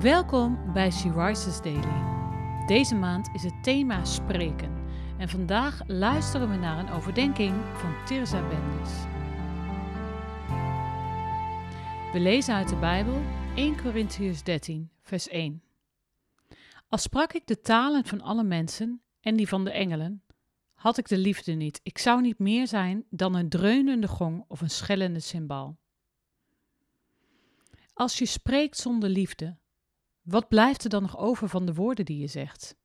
Welkom bij She Rises Daily. Deze maand is het thema spreken en vandaag luisteren we naar een overdenking van Tirza Bendis. We lezen uit de Bijbel 1 Corinthians 13, vers 1. Als sprak ik de talen van alle mensen en die van de engelen, had ik de liefde niet. Ik zou niet meer zijn dan een dreunende gong of een schellende cymbaal. Als je spreekt zonder liefde, wat blijft er dan nog over van de woorden die je zegt?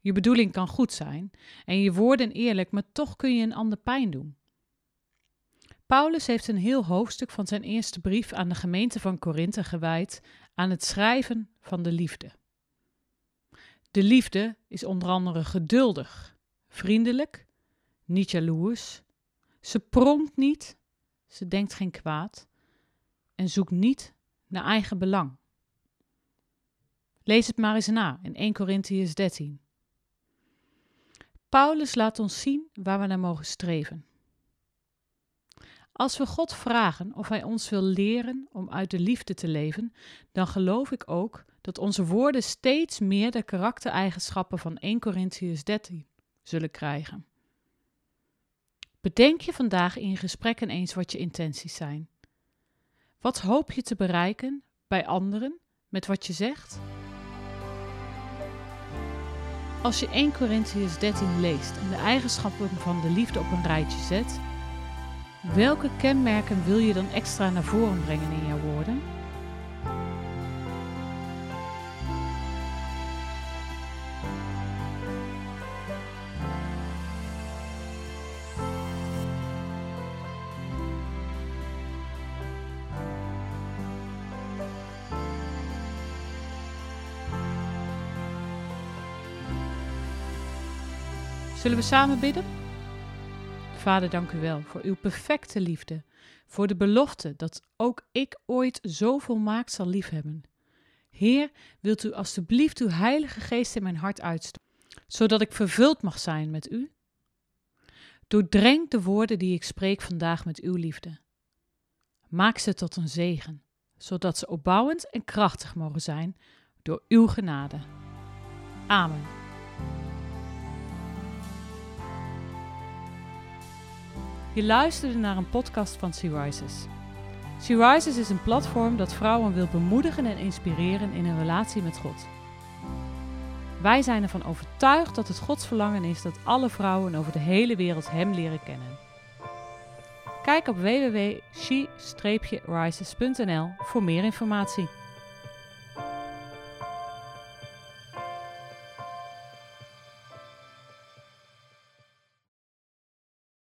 Je bedoeling kan goed zijn en je woorden eerlijk, maar toch kun je een ander pijn doen. Paulus heeft een heel hoofdstuk van zijn eerste brief aan de gemeente van Korinthe gewijd aan het schrijven van de liefde. De liefde is onder andere geduldig, vriendelijk, niet jaloers. Ze pronkt niet, ze denkt geen kwaad en zoekt niet naar eigen belang. Lees het maar eens na in 1 Corinthians 13. Paulus laat ons zien waar we naar mogen streven. Als we God vragen of Hij ons wil leren om uit de liefde te leven, dan geloof ik ook dat onze woorden steeds meer de karaktereigenschappen van 1 Corinthians 13 zullen krijgen. Bedenk je vandaag in gesprekken eens wat je intenties zijn. Wat hoop je te bereiken bij anderen met wat je zegt? Als je 1 Corinthians 13 leest en de eigenschappen van de liefde op een rijtje zet, welke kenmerken wil je dan extra naar voren brengen in jouw woorden? Zullen we samen bidden? Vader, dank u wel voor uw perfecte liefde, voor de belofte dat ook ik ooit zo volmaakt zal liefhebben. Heer, wilt u alstublieft uw Heilige Geest in mijn hart uitstoten, zodat ik vervuld mag zijn met u? Doordrenk de woorden die ik spreek vandaag met uw liefde. Maak ze tot een zegen, zodat ze opbouwend en krachtig mogen zijn door uw genade. Amen. Je luisterde naar een podcast van Sea Rises. Sea Rises is een platform dat vrouwen wil bemoedigen en inspireren in hun relatie met God. Wij zijn ervan overtuigd dat het Gods verlangen is dat alle vrouwen over de hele wereld Hem leren kennen. Kijk op www.she-rises.nl voor meer informatie.